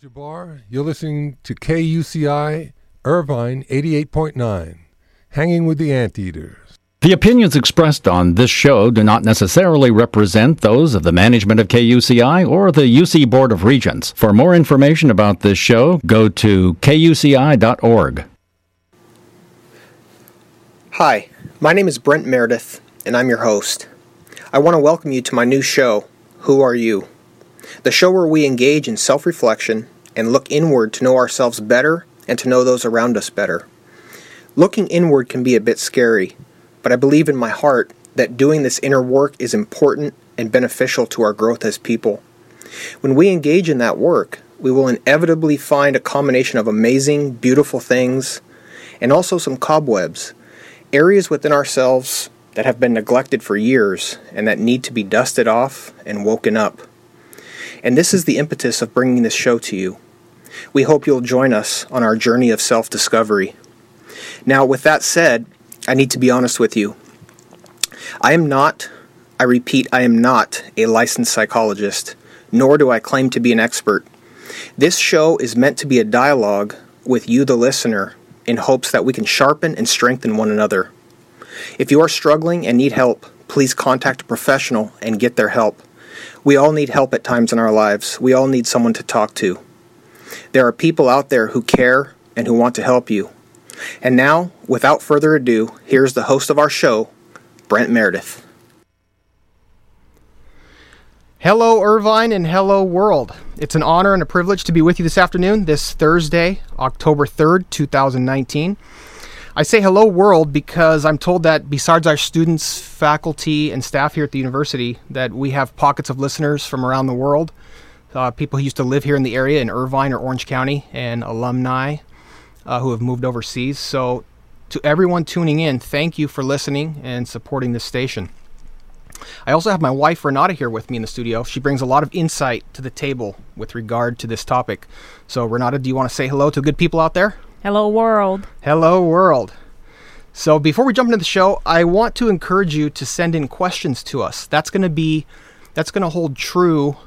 Jabbar. You're listening to KUCI Irvine 88.9, Hanging with the Anteaters. The opinions expressed on this show do not necessarily represent those of the management of KUCI or the UC Board of Regents. For more information about this show, go to kuci.org. Hi, my name is Brent Meredith, and I'm your host. I want to welcome you to my new show, Who Are You? The show where we engage in self reflection and look inward to know ourselves better and to know those around us better. Looking inward can be a bit scary, but I believe in my heart that doing this inner work is important and beneficial to our growth as people. When we engage in that work, we will inevitably find a combination of amazing, beautiful things and also some cobwebs, areas within ourselves that have been neglected for years and that need to be dusted off and woken up. And this is the impetus of bringing this show to you. We hope you'll join us on our journey of self discovery. Now, with that said, I need to be honest with you. I am not, I repeat, I am not a licensed psychologist, nor do I claim to be an expert. This show is meant to be a dialogue with you, the listener, in hopes that we can sharpen and strengthen one another. If you are struggling and need help, please contact a professional and get their help. We all need help at times in our lives. We all need someone to talk to. There are people out there who care and who want to help you. And now, without further ado, here's the host of our show, Brent Meredith. Hello, Irvine, and hello, world. It's an honor and a privilege to be with you this afternoon, this Thursday, October 3rd, 2019. I say hello, world, because I'm told that besides our students, faculty, and staff here at the university, that we have pockets of listeners from around the world. Uh, people who used to live here in the area in Irvine or Orange County, and alumni uh, who have moved overseas. So, to everyone tuning in, thank you for listening and supporting this station. I also have my wife Renata here with me in the studio. She brings a lot of insight to the table with regard to this topic. So, Renata, do you want to say hello to good people out there? Hello, world. Hello, world. So, before we jump into the show, I want to encourage you to send in questions to us. That's going to be, that's going to hold true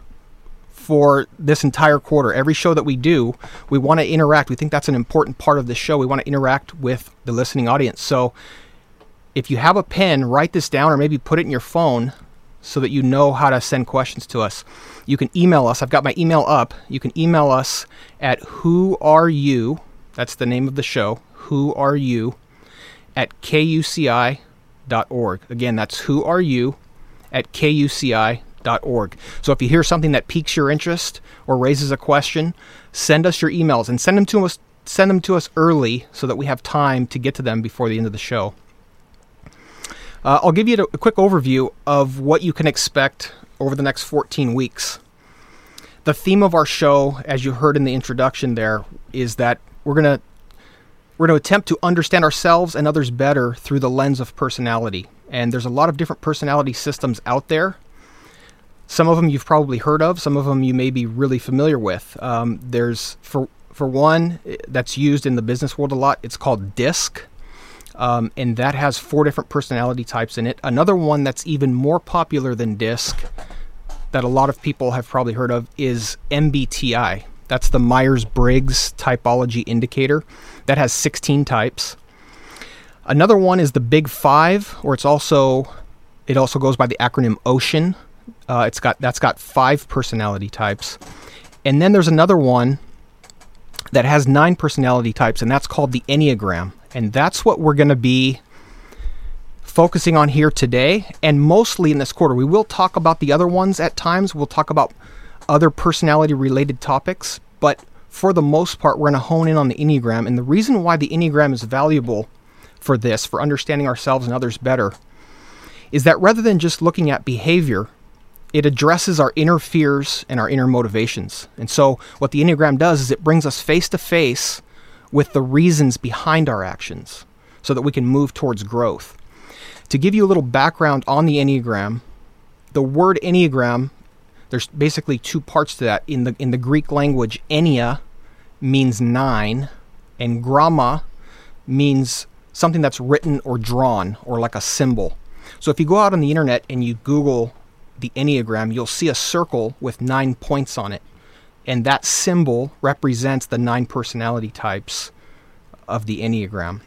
for this entire quarter. Every show that we do, we want to interact. We think that's an important part of the show. We want to interact with the listening audience. So, if you have a pen, write this down or maybe put it in your phone so that you know how to send questions to us. You can email us. I've got my email up. You can email us at who are you that's the name of the show. Who are you? At kuci.org. Again, that's who are you at kuci.org. So if you hear something that piques your interest or raises a question, send us your emails and send them to us send them to us early so that we have time to get to them before the end of the show. Uh, I'll give you a quick overview of what you can expect over the next 14 weeks. The theme of our show, as you heard in the introduction there, is that we're to we're to attempt to understand ourselves and others better through the lens of personality. And there's a lot of different personality systems out there. Some of them you've probably heard of. Some of them you may be really familiar with. Um, there's for for one that's used in the business world a lot. It's called DISC, um, and that has four different personality types in it. Another one that's even more popular than DISC, that a lot of people have probably heard of, is MBTI. That's the Myers Briggs typology indicator. That has 16 types. Another one is the Big Five, or it's also it also goes by the acronym OCEAN. Uh, it's got that's got five personality types, and then there's another one that has nine personality types, and that's called the Enneagram. And that's what we're going to be focusing on here today, and mostly in this quarter. We will talk about the other ones at times. We'll talk about other personality related topics, but for the most part, we're going to hone in on the Enneagram. And the reason why the Enneagram is valuable for this, for understanding ourselves and others better, is that rather than just looking at behavior, it addresses our inner fears and our inner motivations. And so, what the Enneagram does is it brings us face to face with the reasons behind our actions so that we can move towards growth. To give you a little background on the Enneagram, the word Enneagram there's basically two parts to that. In the in the Greek language, ennea means nine, and gramma means something that's written or drawn or like a symbol. So if you go out on the internet and you Google the Enneagram, you'll see a circle with nine points on it. and that symbol represents the nine personality types of the Enneagram.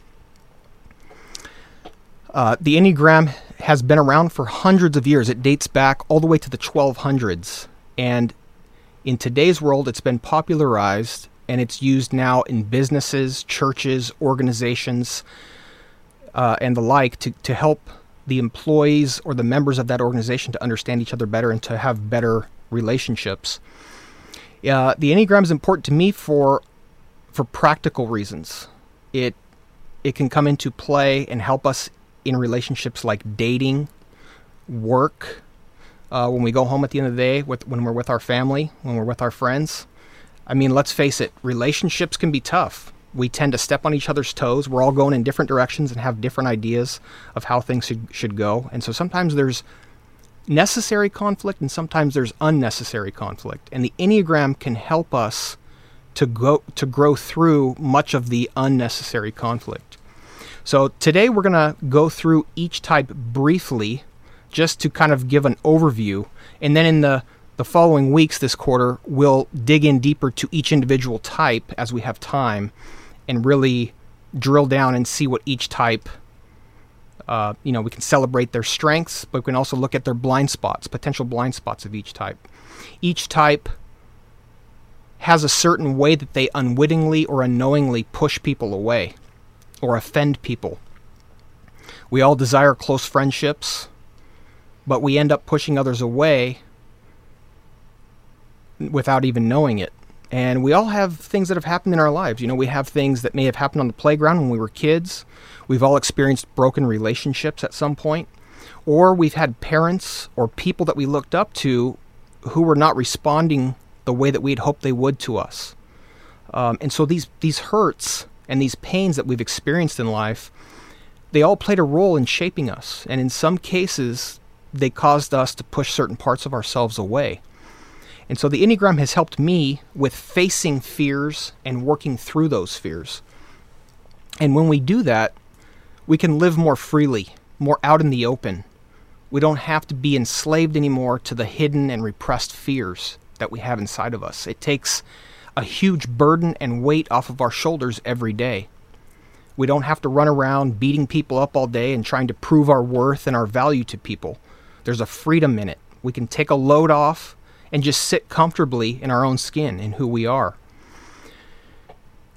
Uh, the Enneagram has been around for hundreds of years. It dates back all the way to the 1200s. And in today's world, it's been popularized and it's used now in businesses, churches, organizations, uh, and the like to, to help the employees or the members of that organization to understand each other better and to have better relationships. Uh, the Enneagram is important to me for for practical reasons. It it can come into play and help us in relationships like dating, work, uh, when we go home at the end of the day, with, when we're with our family, when we're with our friends. I mean, let's face it, relationships can be tough. We tend to step on each other's toes. We're all going in different directions and have different ideas of how things should, should go. And so sometimes there's necessary conflict and sometimes there's unnecessary conflict. And the Enneagram can help us to go to grow through much of the unnecessary conflict. So today we're going to go through each type briefly just to kind of give an overview. And then in the, the following weeks this quarter, we'll dig in deeper to each individual type as we have time and really drill down and see what each type uh, you know, we can celebrate their strengths, but we can also look at their blind spots, potential blind spots of each type. Each type has a certain way that they unwittingly or unknowingly push people away or offend people. We all desire close friendships, but we end up pushing others away without even knowing it. And we all have things that have happened in our lives. You know, we have things that may have happened on the playground when we were kids. We've all experienced broken relationships at some point. Or we've had parents or people that we looked up to who were not responding the way that we'd hoped they would to us. Um, and so these, these hurts and these pains that we've experienced in life, they all played a role in shaping us. And in some cases, they caused us to push certain parts of ourselves away. And so the Enneagram has helped me with facing fears and working through those fears. And when we do that, we can live more freely, more out in the open. We don't have to be enslaved anymore to the hidden and repressed fears that we have inside of us. It takes a huge burden and weight off of our shoulders every day. We don't have to run around beating people up all day and trying to prove our worth and our value to people. There's a freedom in it. We can take a load off and just sit comfortably in our own skin and who we are.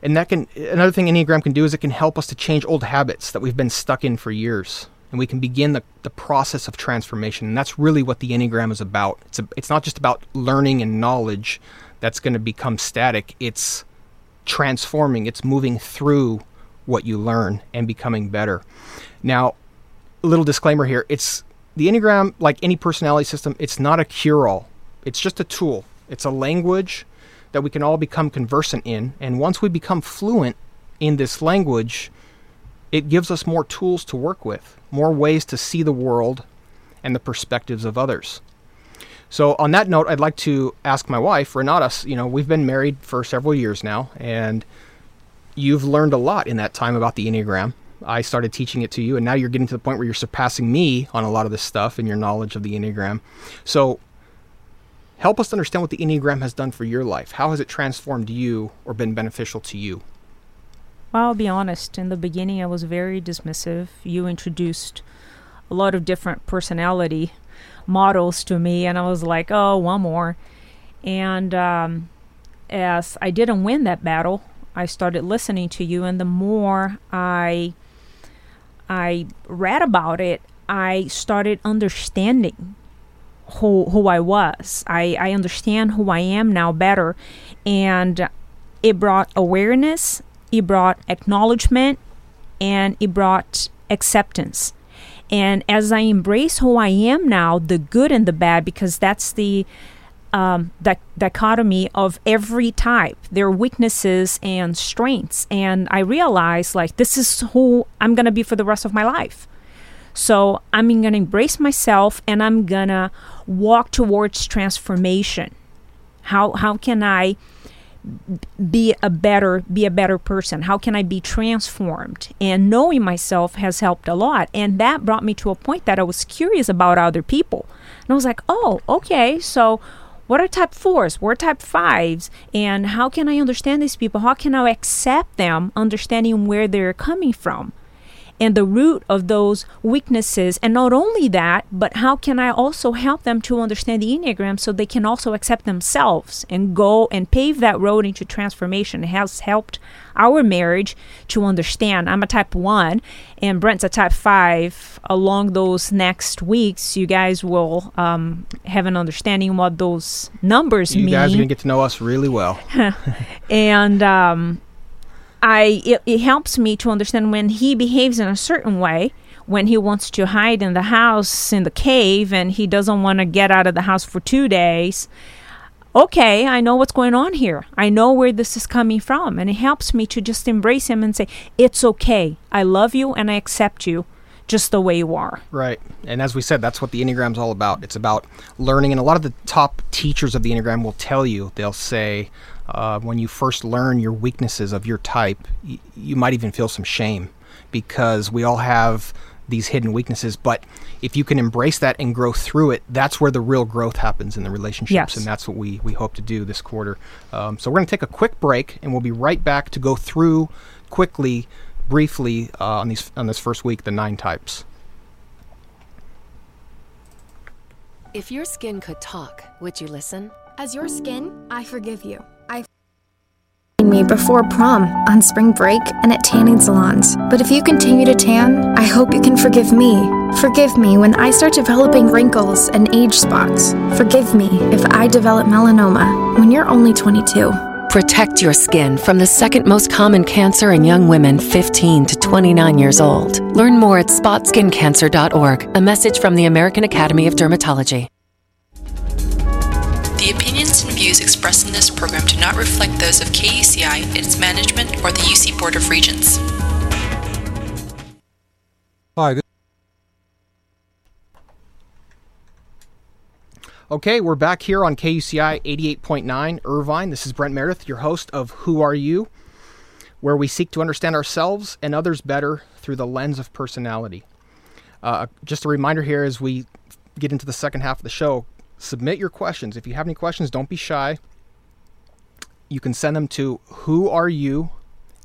And that can another thing Enneagram can do is it can help us to change old habits that we've been stuck in for years. And we can begin the, the process of transformation. And that's really what the Enneagram is about. It's a, it's not just about learning and knowledge, that's going to become static. It's transforming, it's moving through what you learn and becoming better. Now, a little disclaimer here it's the Enneagram, like any personality system, it's not a cure all, it's just a tool. It's a language that we can all become conversant in. And once we become fluent in this language, it gives us more tools to work with, more ways to see the world and the perspectives of others. So on that note, I'd like to ask my wife, Renata. You know, we've been married for several years now, and you've learned a lot in that time about the Enneagram. I started teaching it to you, and now you're getting to the point where you're surpassing me on a lot of this stuff and your knowledge of the Enneagram. So, help us understand what the Enneagram has done for your life. How has it transformed you or been beneficial to you? Well, I'll be honest. In the beginning, I was very dismissive. You introduced a lot of different personality models to me, and I was like, oh, one more. And um, as I didn't win that battle, I started listening to you, and the more I I read about it, I started understanding who who I was. I, I understand who I am now better, and it brought awareness, it brought acknowledgement, and it brought acceptance. And as I embrace who I am now, the good and the bad, because that's the um, dichotomy of every type, their weaknesses and strengths. And I realize like this is who I'm gonna be for the rest of my life. So I'm gonna embrace myself and I'm gonna walk towards transformation. How how can I be a better be a better person how can i be transformed and knowing myself has helped a lot and that brought me to a point that i was curious about other people and i was like oh okay so what are type fours? What are type fives? And how can I understand these people? How can I accept them, understanding where they're coming from? And the root of those weaknesses. And not only that, but how can I also help them to understand the Enneagram so they can also accept themselves and go and pave that road into transformation? It has helped our marriage to understand. I'm a type one and Brent's a type five. Along those next weeks, you guys will um, have an understanding what those numbers you mean. You guys are going to get to know us really well. and um, I it, it helps me to understand when he behaves in a certain way when he wants to hide in the house in the cave and he doesn't want to get out of the house for 2 days. Okay i know what's going on here. I know where this is coming from and it helps me to just embrace him and say it's okay. I love you and i accept you just the way you are. Right. And as we said, that's what the Enneagram's all about. It's about learning. And a lot of the top teachers of the Enneagram will tell you, they'll say, uh, when you first learn your weaknesses of your type, y- you might even feel some shame because we all have these hidden weaknesses. But if you can embrace that and grow through it, that's where the real growth happens in the relationships. Yes. And that's what we, we hope to do this quarter. Um, so we're going to take a quick break and we'll be right back to go through quickly, briefly uh, on, these, on this first week, the nine types. If your skin could talk, would you listen? As your skin, I forgive you. I me before prom, on spring break, and at tanning salons. But if you continue to tan, I hope you can forgive me. Forgive me when I start developing wrinkles and age spots. Forgive me if I develop melanoma when you're only 22. Protect your skin from the second most common cancer in young women 15 to 29 years old. Learn more at spotskincancer.org. A message from the American Academy of Dermatology. The opinions and views expressed in this program do not reflect those of KUCI, its management, or the UC Board of Regents. Hi, this Okay, we're back here on KUCI 88.9 Irvine. This is Brent Meredith, your host of Who Are You, where we seek to understand ourselves and others better through the lens of personality. Uh, just a reminder here as we get into the second half of the show submit your questions. If you have any questions, don't be shy. You can send them to who are you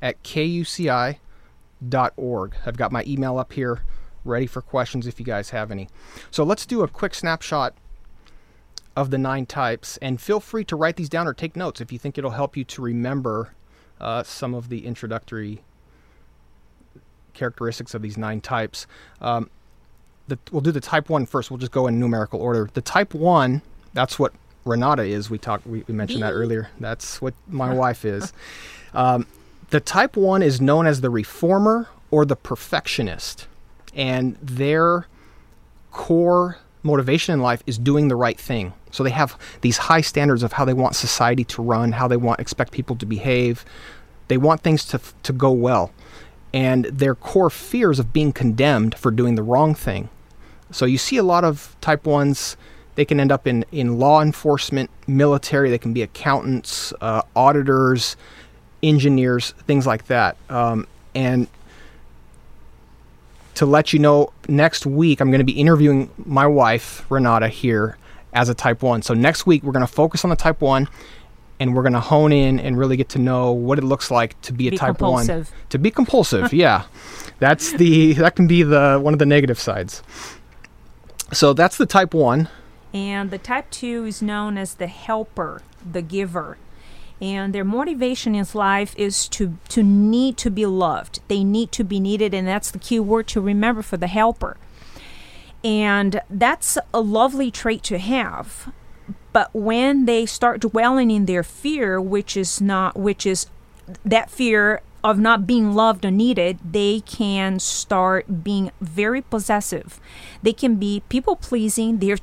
at kuci.org. I've got my email up here ready for questions if you guys have any. So let's do a quick snapshot of the nine types, and feel free to write these down or take notes if you think it'll help you to remember uh, some of the introductory characteristics of these nine types. Um, the, we'll do the type one first. We'll just go in numerical order. The type one, that's what Renata is. We talked. We, we mentioned that earlier. That's what my wife is. Um, the type one is known as the reformer or the perfectionist, and their core motivation in life is doing the right thing. So they have these high standards of how they want society to run, how they want expect people to behave. They want things to to go well. And their core fears of being condemned for doing the wrong thing. So you see a lot of type 1s they can end up in, in law enforcement, military, they can be accountants, uh, auditors, engineers, things like that. Um, and to let you know, next week I'm going to be interviewing my wife, Renata, here as a type 1. So next week we're going to focus on the type 1 and we're going to hone in and really get to know what it looks like to be a Be type compulsive. 1. To be compulsive, yeah. That's the that can be the one of the negative sides. So that's the type 1. And the type 2 is known as the helper, the giver. And their motivation in life is to, to need to be loved. They need to be needed, and that's the key word to remember for the helper. And that's a lovely trait to have. But when they start dwelling in their fear, which is not, which is that fear of not being loved or needed, they can start being very possessive. They can be people pleasing. They're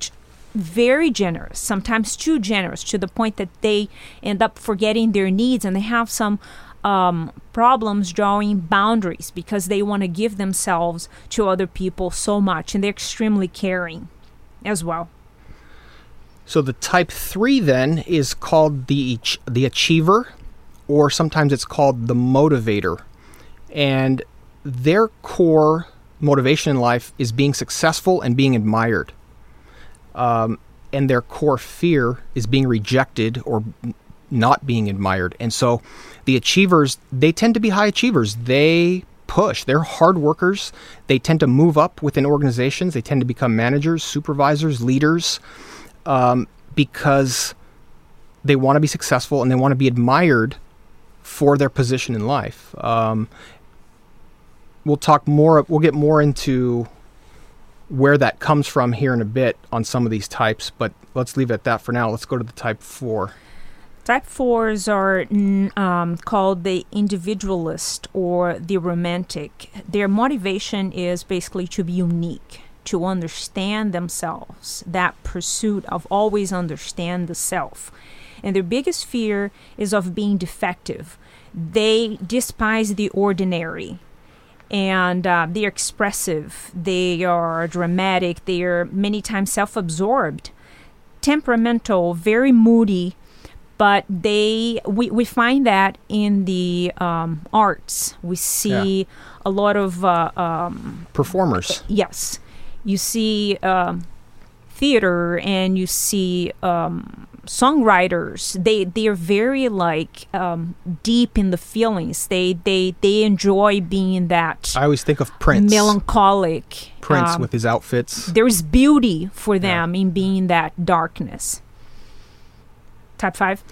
very generous, sometimes too generous, to the point that they end up forgetting their needs and they have some um, problems drawing boundaries because they want to give themselves to other people so much and they're extremely caring as well. So the type 3 then is called the the achiever or sometimes it's called the motivator. And their core motivation in life is being successful and being admired. Um, and their core fear is being rejected or not being admired. And so the achievers, they tend to be high achievers. They push. They're hard workers. They tend to move up within organizations. They tend to become managers, supervisors, leaders, um, because they want to be successful and they want to be admired for their position in life. Um, we'll talk more. We'll get more into where that comes from here in a bit on some of these types, but let's leave it at that for now. Let's go to the type four. Type 4s are um, called the individualist or the romantic. Their motivation is basically to be unique, to understand themselves, that pursuit of always understand the self. And their biggest fear is of being defective. They despise the ordinary and uh, they're expressive, they are dramatic, they are many times self absorbed, temperamental, very moody but they we, we find that in the um, arts we see Yeah. a lot of uh, um, Performers. yes you see um, theater and you see um, songwriters they they are very like um, deep in the feelings they they they enjoy being that I always think of Prince. melancholic Prince um, with his outfits. there's beauty for them in being that darkness type 5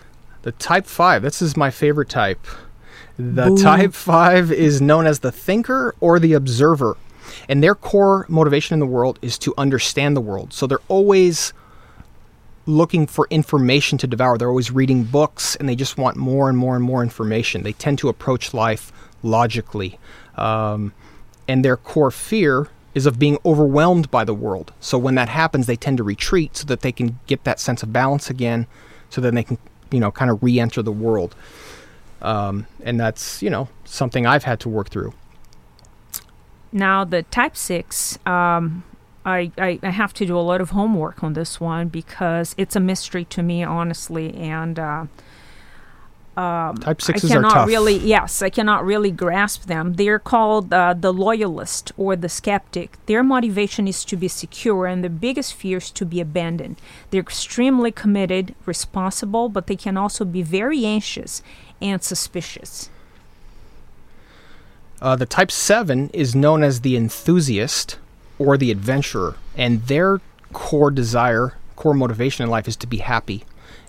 The type five. This is my favorite type. The type five is known as the thinker or the observer. And their core motivation in the world is to understand the world. So they're always looking for information to devour. They're always reading books and they just want more and more and more information. They tend to approach life logically. Um, and their core fear is of being overwhelmed by the world. So when that happens, they tend to retreat so that they can get that sense of balance again, so then they can, you know, kind of re enter the world. Um, and that's, you know, something I've had to work through. Now the type six, um, I, I I have to do a lot of homework on this one because it's a mystery to me, honestly, and uh, Type I sixes are cannot tough. really yes, I cannot really grasp them. They're called uh, the loyalist or the skeptic. Their motivation is to be secure, and their biggest fear is to be abandoned. They're extremely committed, responsible, but they can also be very anxious and suspicious. Uh, the type 7 is known as the enthusiast or the adventurer, and their core desire, core motivation in life is to be happy,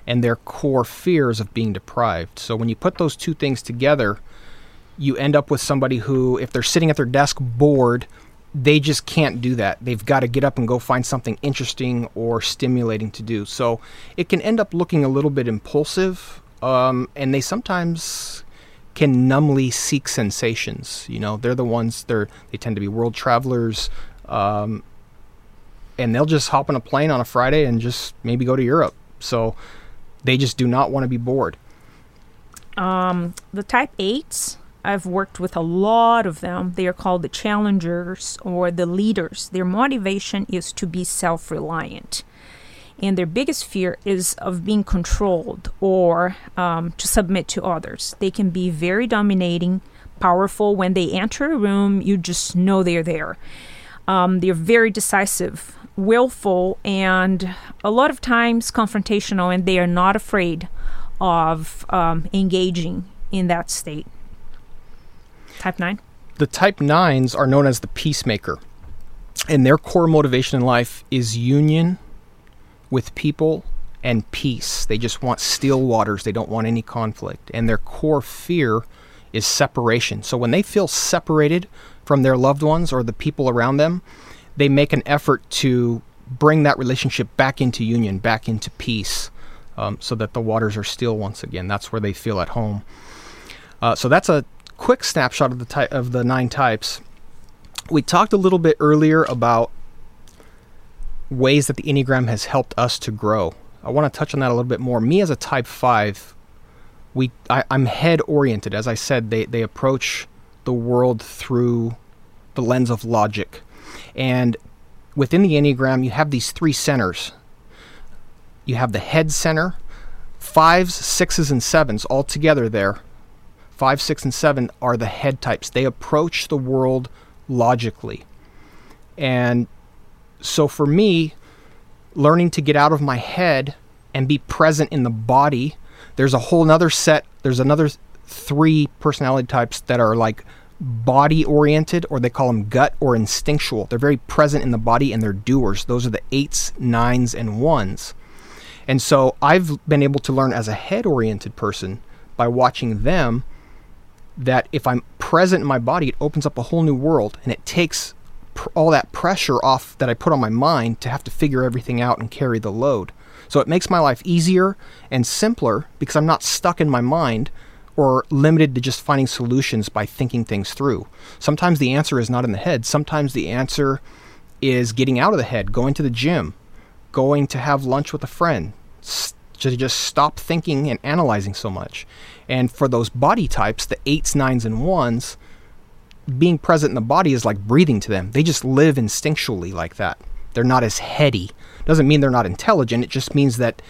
and their core fears of being deprived. So when you put those two things together, you end up with somebody who, if they're sitting at their desk bored, they just can't do that. They've got to get up and go find something interesting or stimulating to do. So it can end up looking a little bit impulsive, um, and they sometimes can numbly seek sensations. You know, they're the ones they're they tend to be world travelers, um, and they'll just hop on a plane on a Friday and just maybe go to Europe. So they just do not want to be bored. Um, the type 8s, I've worked with a lot of them. They are called the challengers or the leaders. Their motivation is to be self reliant. And their biggest fear is of being controlled or um, to submit to others. They can be very dominating, powerful. When they enter a room, you just know they're there. Um, they're very decisive, willful, and a lot of times confrontational, and they are not afraid of um, engaging in that state. Type 9. The type 9s are known as the peacemaker, and their core motivation in life is union with people and peace. They just want still waters, they don't want any conflict, and their core fear is separation. So when they feel separated from their loved ones or the people around them, they make an effort to bring that relationship back into union, back into peace, um, so that the waters are still once again. That's where they feel at home. Uh, so that's a quick snapshot of the ty- of the nine types. We talked a little bit earlier about ways that the Enneagram has helped us to grow. I want to touch on that a little bit more. Me as a Type Five, we I, I'm head oriented. As I said, they they approach the world through the lens of logic, and within the Enneagram, you have these three centers. You have the head center, fives, sixes, and sevens all together there. Five, six, and seven are the head types. They approach the world logically. And so for me, learning to get out of my head and be present in the body. There's a whole nother set, there's another three personality types that are like body oriented, or they call them gut or instinctual. They're very present in the body and they're doers. Those are the eights, nines, and ones. And so I've been able to learn as a head oriented person by watching them that if I'm present in my body, it opens up a whole new world and it takes pr- all that pressure off that I put on my mind to have to figure everything out and carry the load. So it makes my life easier and simpler because I'm not stuck in my mind or limited to just finding solutions by thinking things through. Sometimes the answer is not in the head. Sometimes the answer is getting out of the head, going to the gym, going to have lunch with a friend, to just stop thinking and analyzing so much. And for those body types, the eights, nines, and ones, being present in the body is like breathing to them. They just live instinctually like that. They're not as heady. Doesn't mean they're not intelligent. It just means that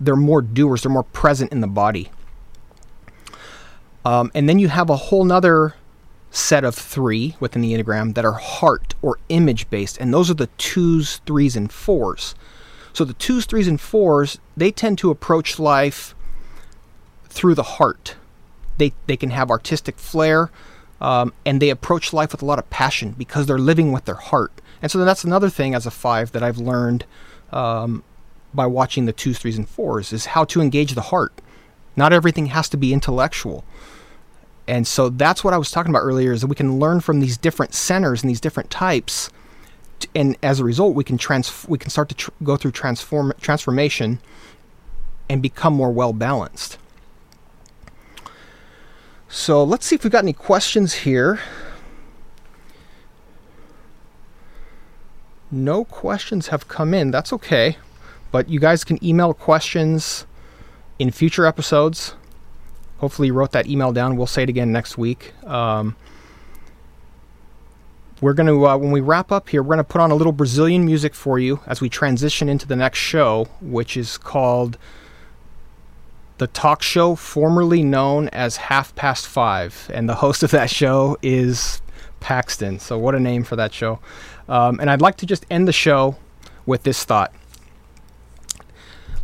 they're more doers. They're more present in the body. Um, and then you have a whole nother set of three within the Enneagram that are heart or image based. And those are the twos, threes, and fours. So the twos, threes, and fours, they tend to approach life through the heart. They, they can have artistic flair um, and they approach life with a lot of passion because they're living with their heart. And so that's another thing as a five that I've learned um, by watching the twos, threes, and fours is how to engage the heart. Not everything has to be intellectual. And so that's what I was talking about earlier is that we can learn from these different centers and these different types. And as a result, we can trans- we can start to tr- go through transform transformation and become more well balanced. So let's see if we've got any questions here. No questions have come in. That's okay. But you guys can email questions in future episodes. Hopefully, you wrote that email down. We'll say it again next week. Um, we're going to, uh, when we wrap up here, we're going to put on a little Brazilian music for you as we transition into the next show, which is called the talk show formerly known as Half Past Five. And the host of that show is Paxton. So, what a name for that show. Um, and I'd like to just end the show with this thought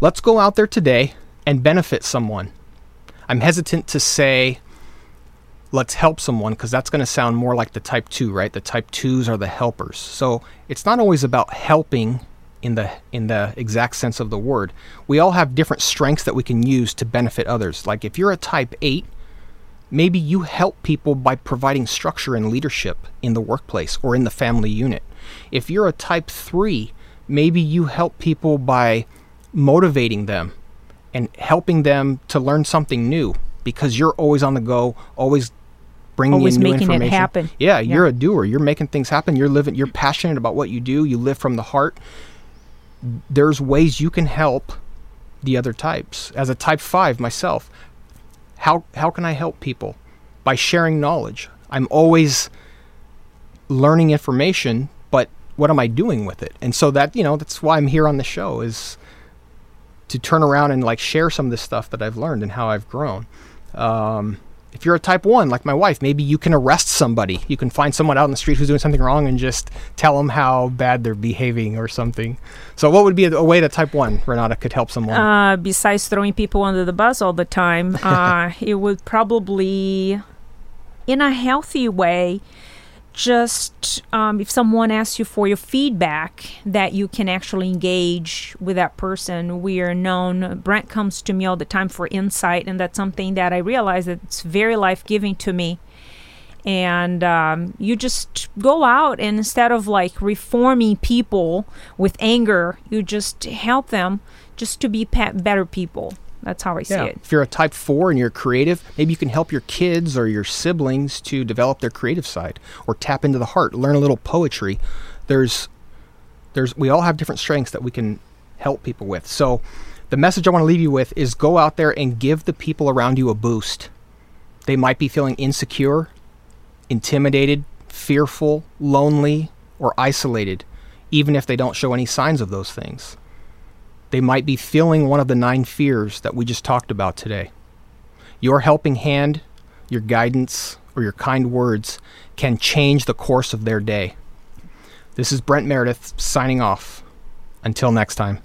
Let's go out there today and benefit someone. I'm hesitant to say let's help someone because that's going to sound more like the type 2, right? The type 2s are the helpers. So it's not always about helping in the in the exact sense of the word. We all have different strengths that we can use to benefit others. Like if you're a type 8, maybe you help people by providing structure and leadership in the workplace or in the family unit. If you're a type 3, maybe you help people by motivating them and helping them to learn something new because you're always on the go, always bringing Always in new making it information. happen. Yeah, Yeah. you're a doer. You're making things happen. You're living. You're passionate about what you do. You live from the heart. There's ways you can help the other types. As a type five myself, how how can I help people? By sharing knowledge. I'm always learning information, but what am I doing with it? And so that you know that's why I'm here on the show is to turn around and like share some of this stuff that I've learned and how I've grown. Um, if you're a type one, like my wife, maybe you can arrest somebody. You can find someone out in the street who's doing something wrong and just tell them how bad they're behaving or something. So, what would be a, a way that type one, Renata, could help someone? Uh, besides throwing people under the bus all the time, uh, it would probably, in a healthy way, just um, if someone asks you for your feedback, that you can actually engage with that person. We are known. Brent comes to me all the time for insight, and that's something that I realize that it's very life giving to me. And um, you just go out and instead of like reforming people with anger, you just help them just to be pe- better people. That's how I see yeah. it. If you're a type four and you're creative, maybe you can help your kids or your siblings to develop their creative side or tap into the heart, learn a little poetry. There's, there's, we all have different strengths that we can help people with. So, the message I want to leave you with is go out there and give the people around you a boost. They might be feeling insecure, intimidated, fearful, lonely, or isolated, even if they don't show any signs of those things. They might be feeling one of the nine fears that we just talked about today. Your helping hand, your guidance, or your kind words can change the course of their day. This is Brent Meredith signing off. Until next time.